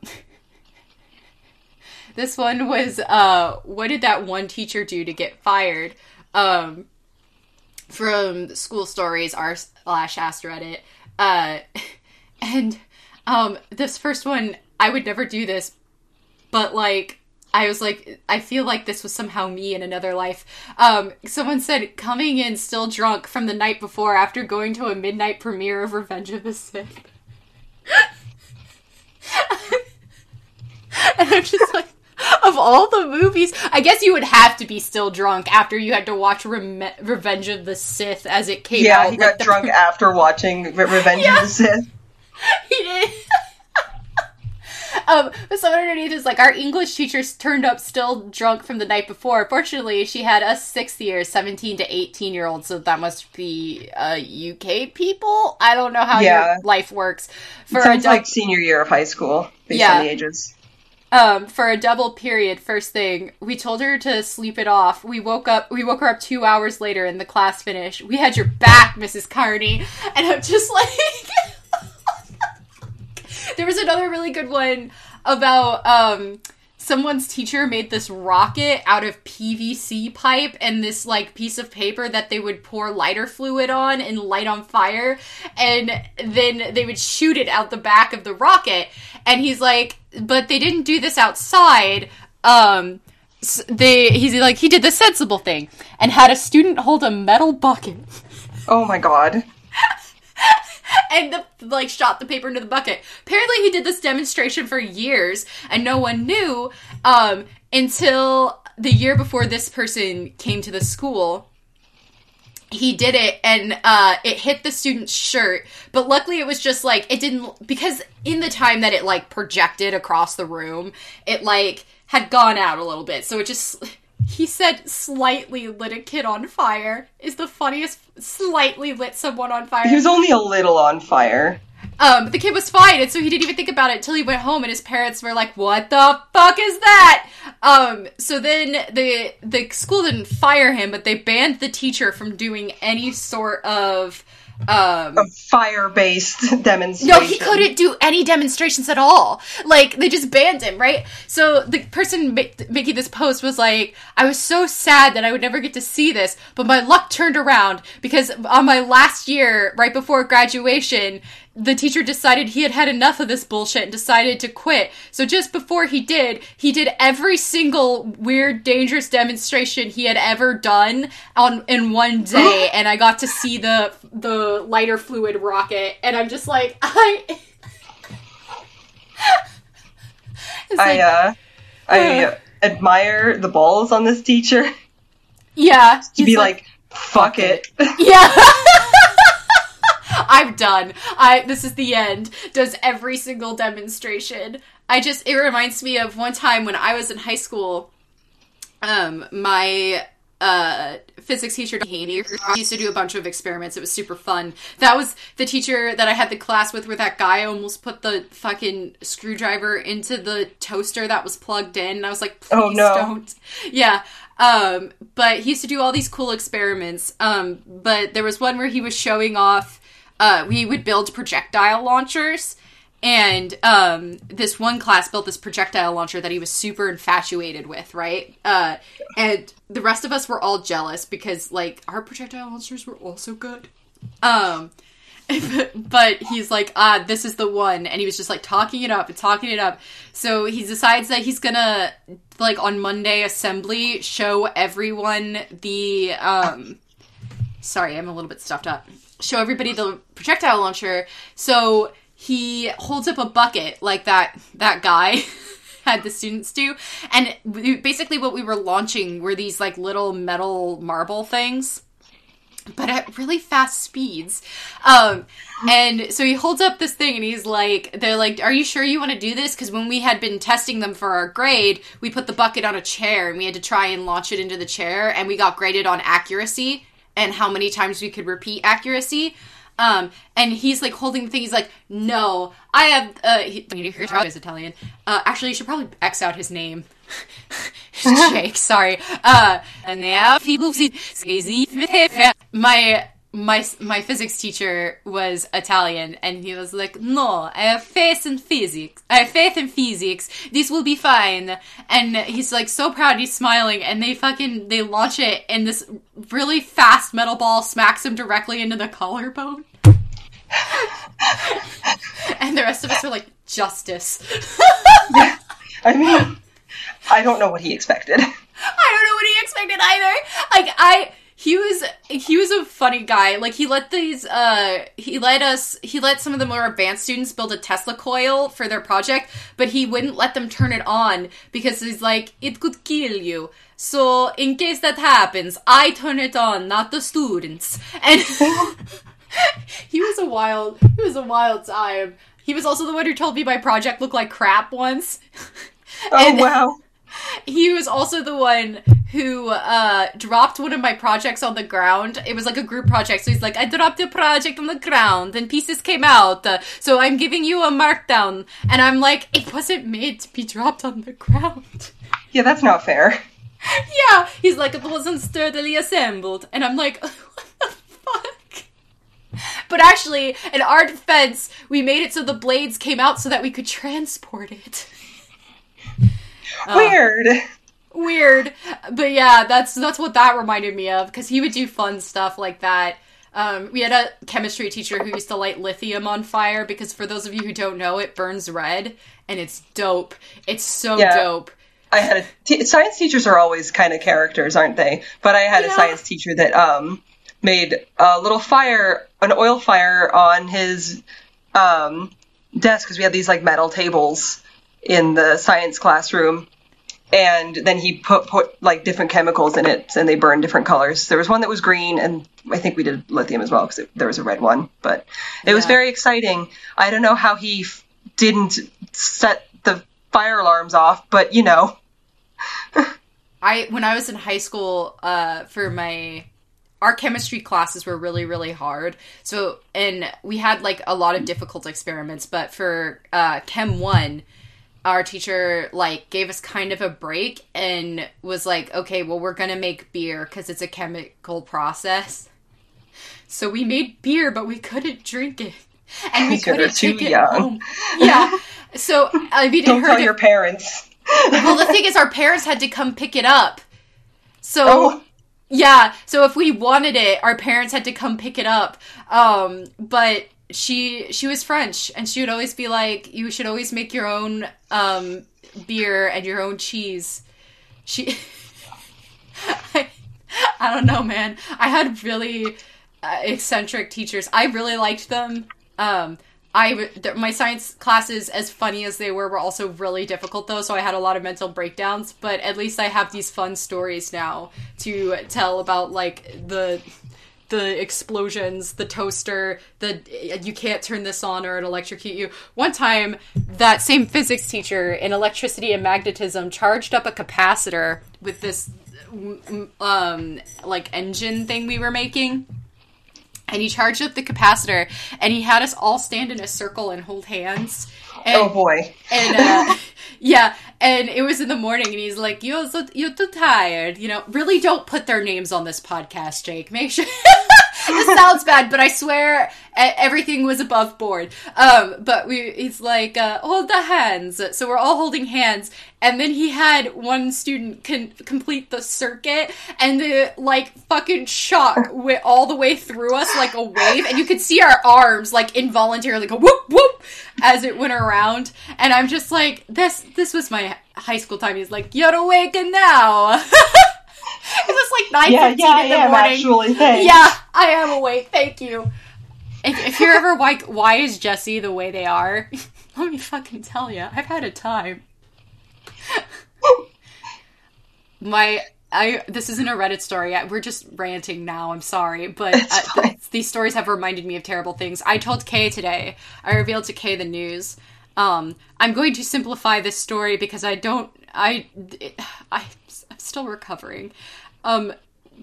this one was, uh, what did that one teacher do to get fired? Um, from School Stories r slash Ask Reddit. Uh, and, um, this first one, I would never do this, but like, I was like, I feel like this was somehow me in another life. Um, someone said, coming in still drunk from the night before after going to a midnight premiere of Revenge of the Sith. and I'm just like, of all the movies, I guess you would have to be still drunk after you had to watch Rem- Revenge of the Sith as it came yeah, out. he got the- drunk after watching Re- Revenge Yeah. of the Sith. he did. Um, but someone underneath is like, our English teachers turned up still drunk from the night before. Fortunately, she had us sixth year, 17 to 18 year olds, so that must be uh, UK people? I don't know how Yeah. your life works. For a Sounds like senior year of high school, based Yeah. on the ages. um, for a double period, first thing, we told her to sleep it off. We woke up, we woke her up two hours later and the class finished. We had your back, Mrs. Carney. And I'm just like. there was another really good one about, um, someone's teacher made this rocket out of PVC pipe and this like piece of paper that they would pour lighter fluid on and light on fire and then they would shoot it out the back of the rocket. And he's like but they didn't do this outside. Um they he's like he did the sensible thing and had a student hold a metal bucket. Oh my god. and the, like shot the paper into the bucket. Apparently, he did this demonstration for years, and no one knew um, until the year before this person came to the school. He did it, and uh, it hit the student's shirt. But luckily, it was just like it didn't because in the time that it like projected across the room, it like had gone out a little bit. So it just he said slightly lit a kid on fire is the funniest. Slightly lit someone on fire. He was only a little on fire. Um, but the kid was fine, and so he didn't even think about it until he went home, and his parents were like, "What the fuck is that?" Um, so then the the school didn't fire him, but they banned the teacher from doing any sort of um. A fire based demonstration. No, he couldn't do any demonstrations at all. Like they just banned him, right? So the person ma- making this post was like, "I was so sad that I would never get to see this, but my luck turned around because on my last year, right before graduation, the teacher decided he had had enough of this bullshit and decided to quit. So just before he did, he did every single weird, dangerous demonstration he had ever done on in one day, and I got to see the the lighter fluid rocket, and I'm just like, I. It's I like, uh, I Uh. admire the balls on this teacher yeah, to be like, "Fuck it." Yeah. I'm done. I this is the end. Does every single demonstration. I just it reminds me of one time when I was in high school. Um my uh physics teacher Haney used to do a bunch of experiments. It was super fun. That was the teacher that I had the class with where that guy almost put the fucking screwdriver into the toaster that was plugged in and I was like, please Oh, no. don't. Yeah. Um, but he used to do all these cool experiments. Um, but there was one where he was showing off, uh, we would build projectile launchers. And um, this one class built this projectile launcher that he was super infatuated with, right? Uh, and the rest of us were all jealous because, like, our projectile launchers were also good. Um, but he's like, ah, this is the one, and he was just like talking it up and talking it up. So he decides that he's gonna like on Monday assembly show everyone the um. Sorry, I'm a little bit stuffed up. Show everybody the projectile launcher. So he holds up a bucket like that that guy had the students do, and basically what we were launching were these like little metal marble things but at really fast speeds. Um, and so he holds up this thing and he's like, they're like, are you sure you want to do this? Because when we had been testing them for our grade, we put the bucket on a chair and we had to try and launch it into the chair and we got graded on accuracy and how many times we could repeat accuracy. Um, and he's like holding the thing. He's like, "No, I have." Uh, he, how Italian. Uh, actually, you should probably X out his name. Jake, sorry. Uh, and they have people see my my my physics teacher was Italian, and he was like, "No, I have faith in physics. I have faith in physics. This will be fine." And he's like so proud. He's smiling, and they fucking they launch it, and this really fast metal ball smacks him directly into the collarbone. and the rest of us are like, "Justice." yeah, I mean, I don't know what he expected. I don't know what he expected either. Like I he was he was a funny guy. Like he let these uh he let us he let some of the more advanced students build a Tesla coil for their project, but he wouldn't let them turn it on because he's like it could kill you. So in case that happens, I turn it on, not the students. And he was a wild he was a wild time. He was also the one who told me my project looked like crap once. Oh wow. He was also the one who uh, dropped one of my projects on the ground. It was like a group project, so he's like, "I dropped a project on the ground, and pieces came out. Uh, so I'm giving you a markdown." And I'm like, "It wasn't made to be dropped on the ground." Yeah, that's not fair. yeah, he's like, "It wasn't sturdily assembled," and I'm like, "What the fuck?" But actually, in our defense, we made it so the blades came out so that we could transport it. Weird. weird but yeah that's that's what that reminded me of because he would do fun stuff like that um, we had a chemistry teacher who used to light lithium on fire because for those of you who don't know it burns red and it's dope it's so Yeah. dope I had a t- science teachers are always kind of characters, aren't they? But I had Yeah. a science teacher that um made a little fire, an oil fire on his um desk because we had these like metal tables in the science classroom. And then he put put like different chemicals in it, and they burned different colors. There was one that was green, and I think we did lithium as well because there was a red one. But it was very exciting. I don't know how he f- didn't set the fire alarms off, but you know, I when I was in high school, uh, for my our chemistry classes were really really hard. So and we had like a lot of difficult experiments, but for uh, Chem one, our teacher like gave us kind of a break and was like, okay, well we're gonna make beer because it's a chemical process. So we made beer, but we couldn't drink it. And we couldn't too take it home. Yeah. So I mean, don't tell your parents. well, the thing is, our parents had to come pick it up. So Oh. yeah, so if we wanted it, our parents had to come pick it up. Um, but she she was French, and she would always be like, "You should always make your own um, beer and your own cheese." She, I, I don't know, man. I had really uh, eccentric teachers. I really liked them. Um, I my science classes, as funny as they were, were also really difficult though. So I had a lot of mental breakdowns. But at least I have these fun stories now to tell about like the the explosions, the toaster, the you can't turn this on or it'll electrocute you. One time, that same physics teacher in electricity and magnetism charged up a capacitor with this um like engine thing we were making and he charged up the capacitor and he had us all stand in a circle and hold hands and, Oh boy. and uh, yeah and it was in the morning and he's like you're so you're too tired you know really don't put their names on this podcast jake. Make sure this sounds bad but i swear everything was above board. Um, but we, he's like, uh, hold the hands. So we're all holding hands. And then he had one student con- complete the circuit and the, like, fucking shock went all the way through us like a wave. And you could see our arms, like, involuntarily go whoop, whoop as it went around. And I'm just like, this, this was my high school time. He's like, you're awakened now. it was like 9 Yeah, yeah, in the morning. actually. Thanks. Yeah, I am awake. Thank you. If, if you're ever like, why is Jesse the way they are? Let me fucking tell you, I've had a time. My, I this isn't a Reddit story. I- We're just ranting now. I'm sorry, but uh, th- these stories have reminded me of terrible things. I told Kay today. I revealed to Kay the news. Um, I'm going to simplify this story because I don't. I, I I'm still recovering. Um,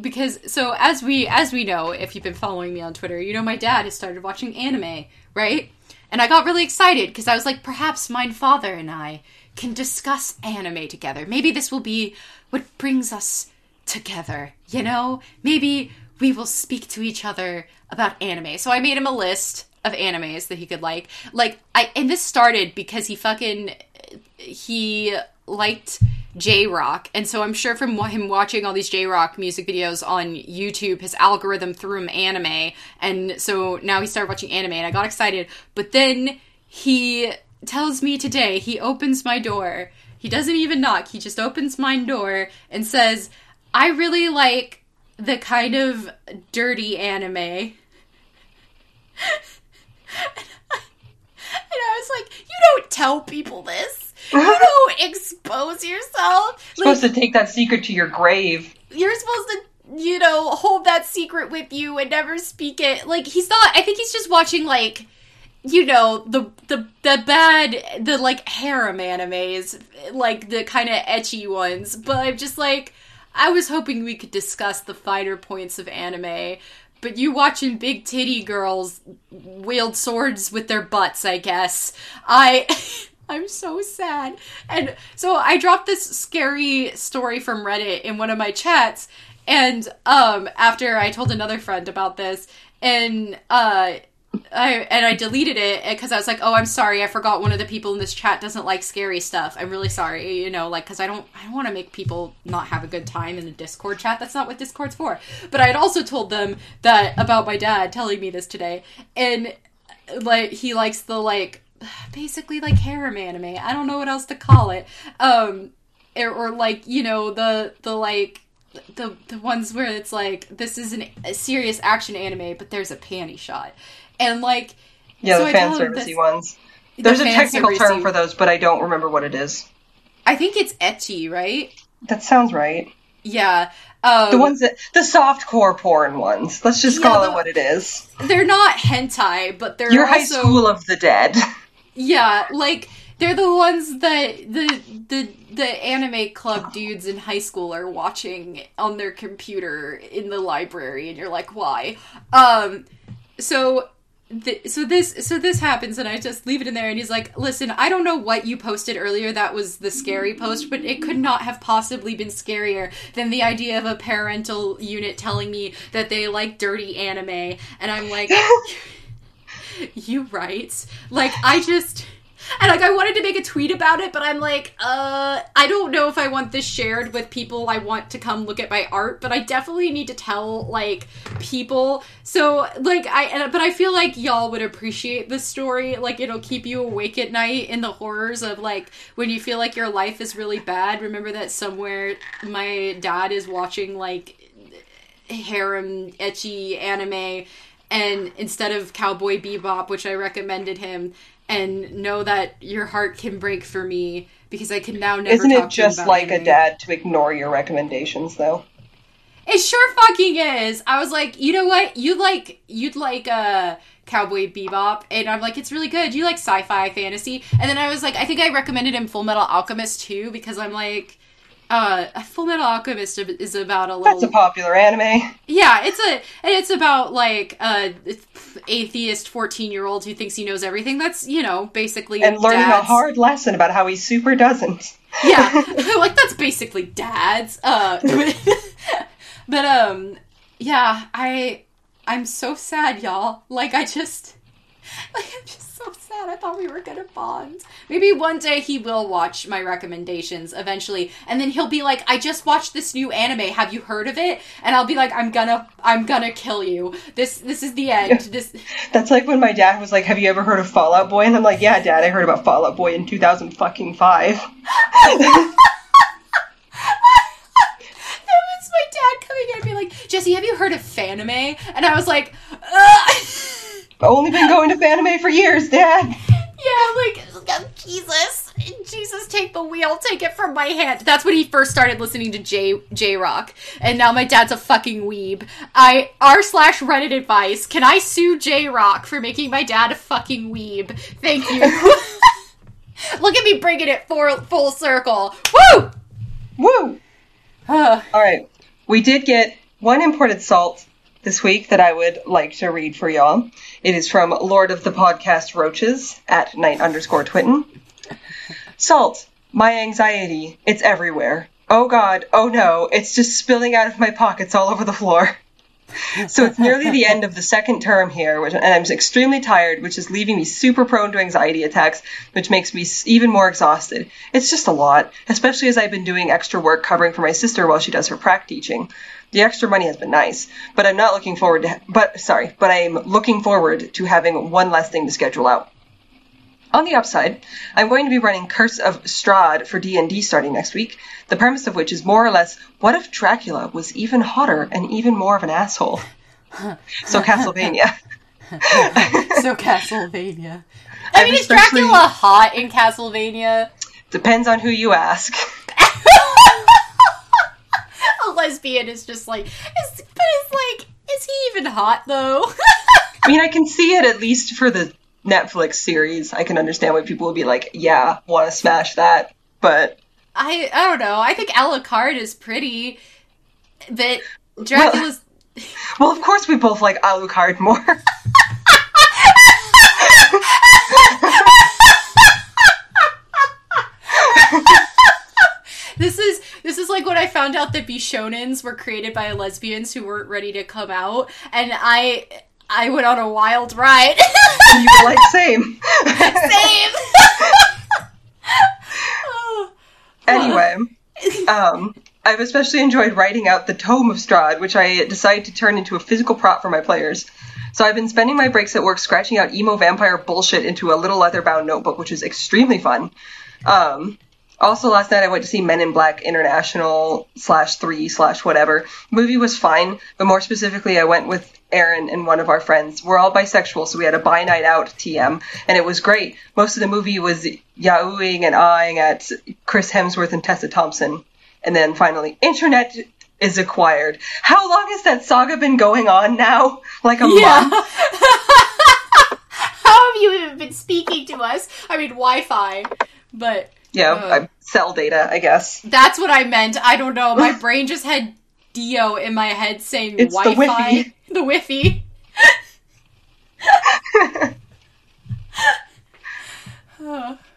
because so as we as we know, if you've been following me on Twitter, you know my dad has started watching anime, right? And I got really excited because I was like, perhaps my father and I can discuss anime together. Maybe this will be what brings us together, you know? Maybe we will speak to each other about anime. So I made him a list of animes that he could like. Like I and this started because he fucking he liked J Rock, and so I'm sure from him watching all these J Rock music videos on YouTube, his algorithm threw him anime, and so now he started watching anime, and I got excited. But then he tells me today he opens my door. He doesn't even knock. He just opens my door and says, "I really like the kind of dirty anime." And I was like, you don't tell people this. You don't expose yourself. You're like, supposed to take that secret to your grave. you're supposed to, you know, hold that secret with you and never speak it. Like he's not. I think he's just watching like, you know, the the the bad, the like harem animes, like the kind of ecchi ones. But I'm just like, I was hoping we could discuss the finer points of anime. But you watching big titty girls wield swords with their butts, I guess. I I'm so sad. And so I dropped this scary story from Reddit in one of my chats and um after I told another friend about this and uh I and I deleted it because I was like, "Oh, I'm sorry. I forgot one of the people in this chat doesn't like scary stuff. I'm really sorry, you know, like cuz I don't I don't want to make people not have a good time in a Discord chat. That's not what Discord's for." But I had also told them that about my dad telling me this today. And like he likes the like basically like harem anime. I don't know what else to call it. Um or, or like, you know, the the like the the ones where it's like this is an, a serious action anime, but there's a panty shot, and like Yeah, So the fan servicey ones. the There's a technical term for those, but I don't remember what it is. I think it's ecchi, right? That sounds right. Yeah. Um, The ones that the soft core porn ones. Let's just Yeah, call the- it what it is. they're not hentai, but they're Your high school of the dead. yeah, like they're the ones that the the the anime club dudes in high school are watching on their computer in the library, and you're like, why? Um, so. Th- so this so this happens and I just leave it in there and he's like, "Listen, I don't know what you posted earlier that was the scary post, but it could not have possibly been scarier than the idea of a parental unit telling me that they like dirty anime." And I'm like, you right. Like I just and like I wanted to make a tweet about it, but I'm like, uh, I don't know if I want this shared with people I want to come look at my art, but I definitely need to tell like people. So like I, but I feel like y'all would appreciate this story. Like it'll keep you awake at night in the horrors of like when you feel like your life is really bad. Remember that somewhere my dad is watching like harem ecchi anime and instead of cowboy bebop which i recommended him and know that your heart can break for me because i can now never Isn't it just like a dad to ignore your recommendations, though? it sure fucking is. I was like you know what? You like you'd like uh cowboy bebop and i'm like it's really good. You like sci-fi fantasy? And then i was like i think i recommended him full metal alchemist too because i'm like uh full metal alchemist is about a little That's a popular anime. Yeah, it's a it's about like a atheist fourteen year old who thinks he knows everything. That's you know basically And learning a hard lesson about how he super doesn't. Yeah, like that's basically dad's. Uh, but um, yeah, I I'm so sad, y'all. Like I just like I'm just so sad. I thought we were gonna bond. Maybe one day he will watch my recommendations eventually, and then he'll be like, "I just watched this new anime. Have you heard of it?" And I'll be like, "I'm gonna, I'm gonna kill you. This, this is the end. This." That's like when my dad was like, "Have you ever heard of Fall Out Boy?" And I'm like, "Yeah, Dad, I heard about Fall Out Boy in 2000 fucking five." That was my dad coming in and being like, "Jesse, have you heard of Fanime?" And I was like, Ugh. I've only been going to Fanime for years, Dad. Yeah, like Jesus, Jesus, take the wheel, take it from my hand. That's when he first started listening to J J Rock, and now my dad's a fucking weeb. I r slash Reddit advice. Can I sue J Rock for making my dad a fucking weeb? Thank you. Look at me bringing it full full circle. Woo! Woo! All right, we did get one imported salt this week that I would like to read for y'all. It is from Lord of the Podcast Roaches at night underscore twitten. Salt, my anxiety, it's everywhere. Oh god, oh no, it's just spilling out of my pockets all over the floor. So it's nearly the end of the second term here, which, and I'm extremely tired, which is leaving me super prone to anxiety attacks, which makes me even more exhausted. It's just a lot, especially as I've been doing extra work covering for my sister while she does her prac teaching. The extra money has been nice, but I'm not looking forward to, but sorry, but I'm looking forward to having one less thing to schedule out. On the upside, I'm going to be running Curse of Strahd for D&D starting next week, the premise of which is more or less, what if Dracula was even hotter and even more of an asshole? So Castlevania. So Castlevania. I mean, is Dracula hot in Castlevania? Depends on who you ask. A lesbian is just like, is, but it's like, is he even hot though? I mean, I can see it at least for the Netflix series. I can understand why people would be like, yeah, want to smash that. But I I don't know. I think Alucard is pretty, but Dracula's. well, of course we both like Alucard more. This is this is like when I found out that Bishonens were created by lesbians who weren't ready to come out, and I I went on a wild ride. you were like, same. Same. Oh. Anyway, um, I've especially enjoyed writing out the Tome of Strahd, which I decided to turn into a physical prop for my players. So I've been spending my breaks at work scratching out emo vampire bullshit into a little leather-bound notebook, which is extremely fun. Um, also, last night I went to see Men in Black International slash three slash whatever. Movie was fine, but more specifically, I went with Aaron and one of our friends. We're all bisexual, so we had a bi night out TM, and it was great. Most of the movie was yahooing and eyeing at Chris Hemsworth and Tessa Thompson. And then finally, internet is acquired. How long has that saga been going on now? Like a Yeah. month? How have you even been speaking to us? I mean, Wi-Fi, but Yeah, Ugh. I- cell data, I guess. that's what I meant. I don't know. My brain just had Dio in my head saying It's Wi-Fi. Wi-Fi. The Wi-Fi. Oh.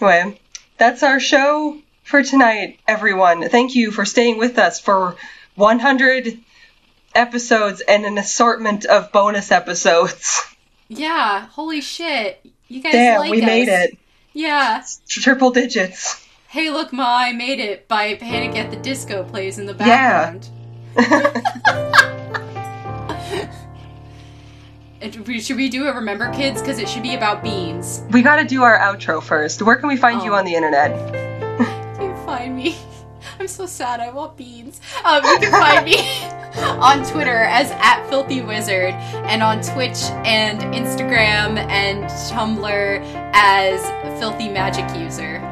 Anyway, that's our show for tonight, everyone. Thank you for staying with us for 100 episodes and an assortment of bonus episodes. Yeah, holy shit. You guys Damn, like we us. made it. Yeah. Triple digits. Hey, look, Ma, I made it by Panic at the Disco plays in the background. We- Should we do a Remember Kids? Because it should be about beans. We gotta do our outro first. Where can we find you Oh. on the internet? I'm so sad. I want beans. Um, you can find me on Twitter as at Filthy Wizard, and on Twitch and Instagram and Tumblr as Filthy Magic User.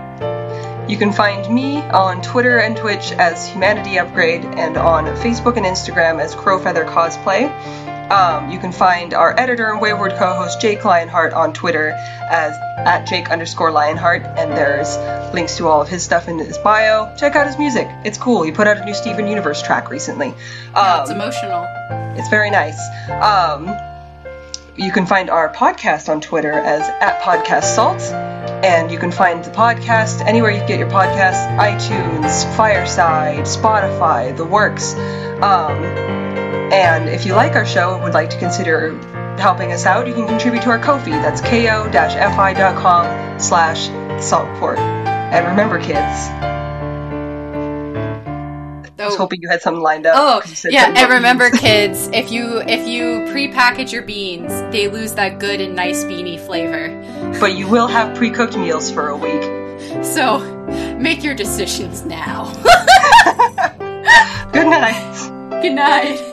You can find me on Twitter and Twitch as Humanity Upgrade and on Facebook and Instagram as Crowfeather Cosplay. Um, you can find our editor and wayward co-host Jake Lionheart on Twitter as at Jake underscore Lionheart, and there's links to all of his stuff in his bio. Check out his music; it's cool. He put out a new Steven Universe track recently. Yeah, it's Um, emotional. it's very nice. Um, you can find our podcast on Twitter as at Podcast Salt, and you can find the podcast anywhere you get your podcasts: iTunes, Fireside, Spotify, the works. Um, And if you like our show and would like to consider helping us out, you can contribute to our Ko-fi. That's ko-fi.com slash saltport. And remember, kids, I was Oh. hoping you had something lined up. Oh, yeah, and remember, beans. kids, if you if you pre-package your beans, they lose that good and nice beanie flavor. But you will have pre-cooked meals for a week. So make your decisions now. Good night. Good night.